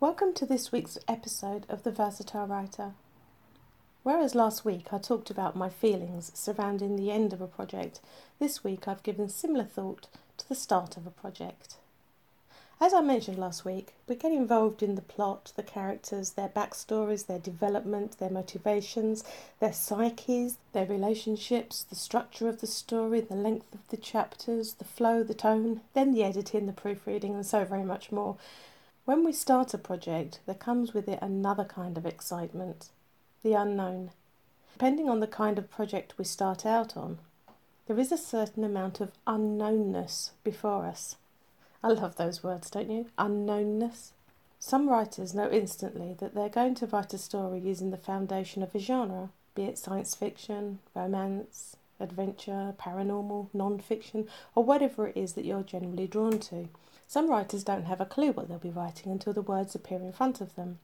Welcome to this week's episode of The Versatile Writer. Whereas last week I talked about my feelings surrounding the end of a project, this week I've given similar thought to the start of a project. As I mentioned last week, we get involved in the plot, the characters, their backstories, their development, their motivations, their psyches, their relationships, the structure of the story, the length of the chapters, the flow, the tone, then the editing, the proofreading, and so very much more. When we start a project, there comes with it another kind of excitement the unknown. Depending on the kind of project we start out on, there is a certain amount of unknownness before us. I love those words, don't you? Unknownness. Some writers know instantly that they're going to write a story using the foundation of a genre, be it science fiction, romance, adventure, paranormal, non fiction, or whatever it is that you're generally drawn to. Some writers don't have a clue what they'll be writing until the words appear in front of them.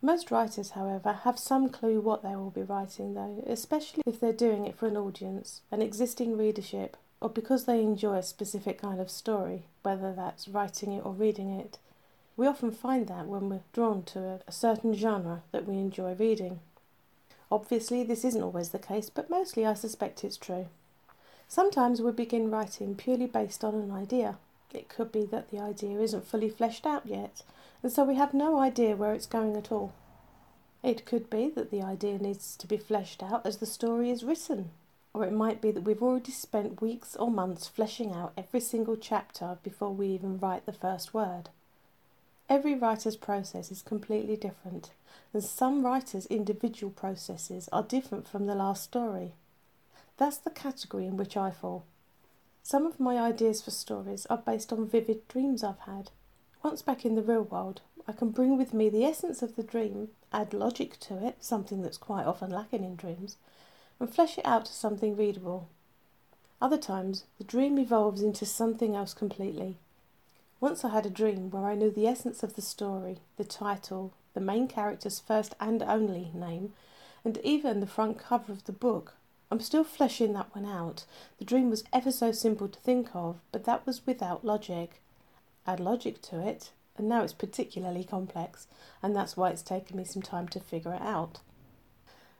Most writers, however, have some clue what they will be writing, though, especially if they're doing it for an audience, an existing readership, or because they enjoy a specific kind of story, whether that's writing it or reading it. We often find that when we're drawn to a, certain genre that we enjoy reading. Obviously, this isn't always the case, but mostly I suspect it's true. Sometimes we begin writing purely based on an idea, it could be that the idea isn't fully fleshed out yet, and so we have no idea where it's going at all. It could be that the idea needs to be fleshed out as the story is written, or it might be that we've already spent weeks or months fleshing out every single chapter before we even write the first word. Every writer's process is completely different, and some writers' individual processes are different from the last story. That's the category in which I fall. Some of my ideas for stories are based on vivid dreams I've had. Once back in the real world, I can bring with me the essence of the dream, add logic to it, something that's quite often lacking in dreams, and flesh it out to something readable. Other times, the dream evolves into something else completely. Once I had a dream where I knew the essence of the story, the title, the main character's first and only name, and even the front cover of the book I'm still fleshing that one out. The dream was ever so simple to think of, but that was without logic. Add logic to it, and now it's particularly complex, and that's why it's taken me some time to figure it out.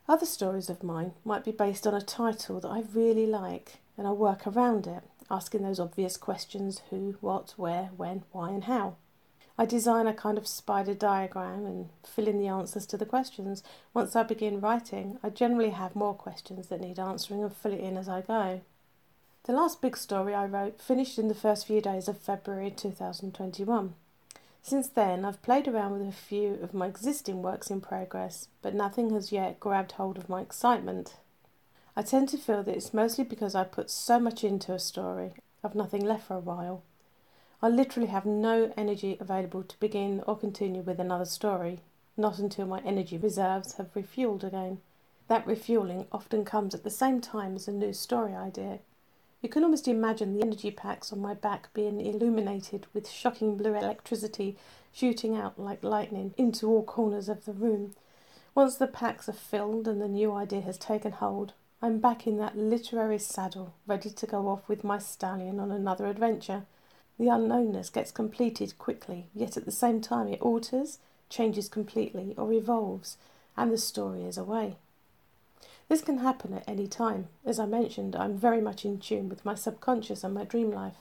Other stories of mine might be based on a title that I really like, and I work around it, asking those obvious questions who, what, where, when, why, and how. I design a kind of spider diagram and fill in the answers to the questions. Once I begin writing, I generally have more questions that need answering and fill it in as I go. The last big story I wrote finished in the first few days of February 2021. Since then, I've played around with a few of my existing works in progress, but nothing has yet grabbed hold of my excitement. I tend to feel that it's mostly because I put so much into a story, I've nothing left for a while. I literally have no energy available to begin or continue with another story, not until my energy reserves have refueled again. That refueling often comes at the same time as a new story idea. You can almost imagine the energy packs on my back being illuminated with shocking blue electricity shooting out like lightning into all corners of the room. Once the packs are filled and the new idea has taken hold, I'm back in that literary saddle, ready to go off with my stallion on another adventure. The unknownness gets completed quickly, yet at the same time it alters, changes completely, or evolves, and the story is away. This can happen at any time. As I mentioned, I'm very much in tune with my subconscious and my dream life.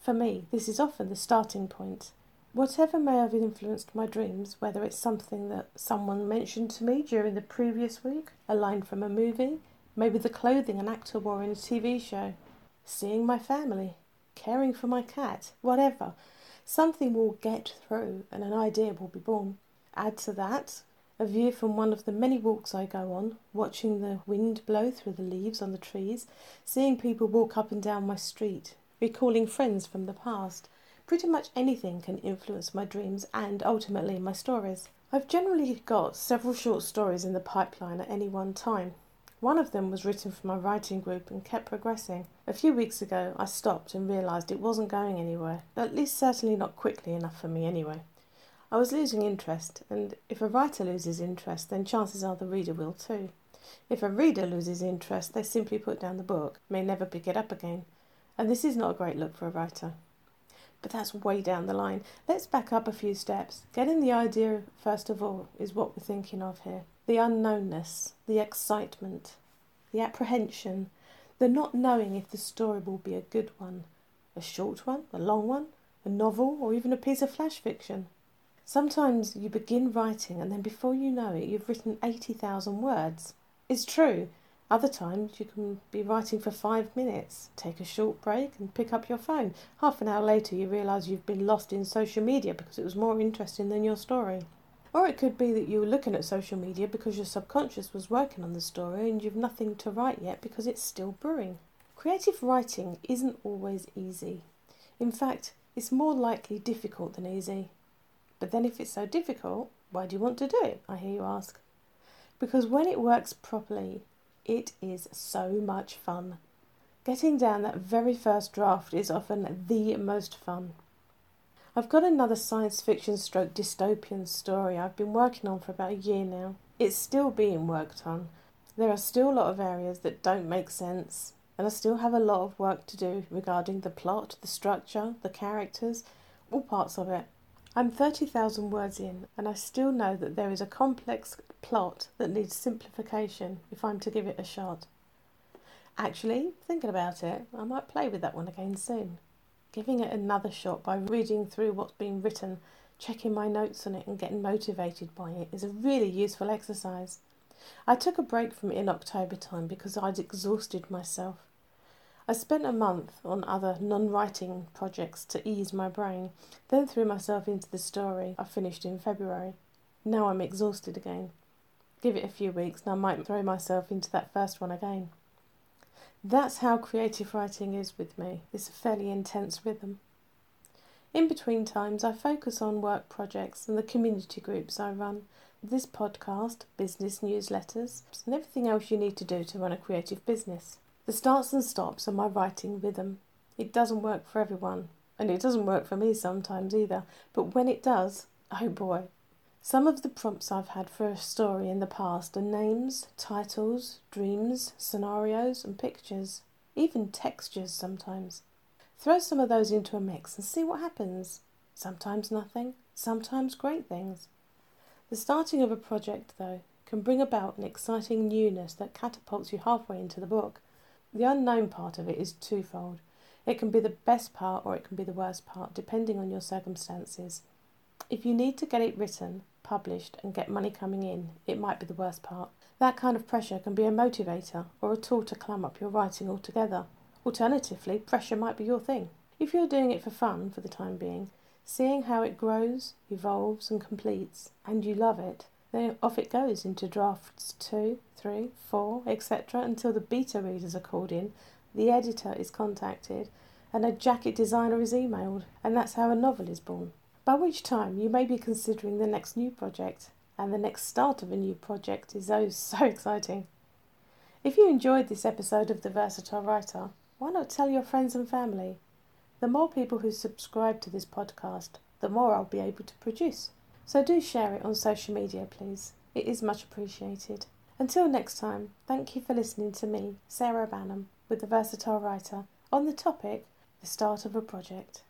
For me, this is often the starting point. Whatever may have influenced my dreams, whether it's something that someone mentioned to me during the previous week, a line from a movie, maybe the clothing an actor wore in a TV show, seeing my family, caring for my cat, whatever. Something will get through and an idea will be born. Add to that a view from one of the many walks I go on, watching the wind blow through the leaves on the trees, seeing people walk up and down my street, recalling friends from the past. Pretty much anything can influence my dreams and ultimately my stories. I've generally got several short stories in the pipeline at any one time. One of them was written for my writing group and kept progressing. A few weeks ago, I stopped and realised it wasn't going anywhere, at least certainly not quickly enough for me anyway. I was losing interest, and if a writer loses interest, then chances are the reader will too. If a reader loses interest, they simply put down the book, may never pick it up again, and this is not a great look for a writer. But that's way down the line. Let's back up a few steps. Getting the idea, first of all, is what we're thinking of here. The unknownness, the excitement, the apprehension, the not knowing if the story will be a good one, a short one, a long one, a novel, or even a piece of flash fiction. Sometimes you begin writing and then before you know it, you've written 80,000 words. It's true. Other times you can be writing for five minutes, take a short break, and pick up your phone. Half an hour later, you realise you've been lost in social media because it was more interesting than your story. Or it could be that you were looking at social media because your subconscious was working on the story and you've nothing to write yet because it's still brewing. Creative writing isn't always easy. In fact, it's more likely difficult than easy. But then, if it's so difficult, why do you want to do it? I hear you ask. Because when it works properly, it is so much fun. Getting down that very first draft is often the most fun. I've got another science fiction stroke dystopian story I've been working on for about a year now. It's still being worked on. There are still a lot of areas that don't make sense, and I still have a lot of work to do regarding the plot, the structure, the characters, all parts of it. I'm 30,000 words in, and I still know that there is a complex plot that needs simplification if I'm to give it a shot. Actually, thinking about it, I might play with that one again soon. Giving it another shot by reading through what's been written, checking my notes on it, and getting motivated by it is a really useful exercise. I took a break from it in October time because I'd exhausted myself. I spent a month on other non writing projects to ease my brain, then threw myself into the story I finished in February. Now I'm exhausted again. Give it a few weeks and I might throw myself into that first one again. That's how creative writing is with me, this fairly intense rhythm. In between times, I focus on work projects and the community groups I run, this podcast, business newsletters, and everything else you need to do to run a creative business. The starts and stops are my writing rhythm. It doesn't work for everyone, and it doesn't work for me sometimes either, but when it does, oh boy. Some of the prompts I've had for a story in the past are names, titles, dreams, scenarios, and pictures, even textures sometimes. Throw some of those into a mix and see what happens. Sometimes nothing, sometimes great things. The starting of a project, though, can bring about an exciting newness that catapults you halfway into the book the unknown part of it is twofold. It can be the best part or it can be the worst part, depending on your circumstances. If you need to get it written, published, and get money coming in, it might be the worst part. That kind of pressure can be a motivator or a tool to climb up your writing altogether. Alternatively, pressure might be your thing. If you're doing it for fun for the time being, seeing how it grows, evolves, and completes, and you love it, then off it goes into drafts two, three, four, etc., until the beta readers are called in, the editor is contacted, and a jacket designer is emailed, and that's how a novel is born. By which time you may be considering the next new project, and the next start of a new project is oh so exciting. If you enjoyed this episode of The Versatile Writer, why not tell your friends and family? The more people who subscribe to this podcast, the more I'll be able to produce. So do share it on social media, please. It is much appreciated. Until next time, thank you for listening to me, Sarah Banham, with the Versatile Writer, on the topic The Start of a Project.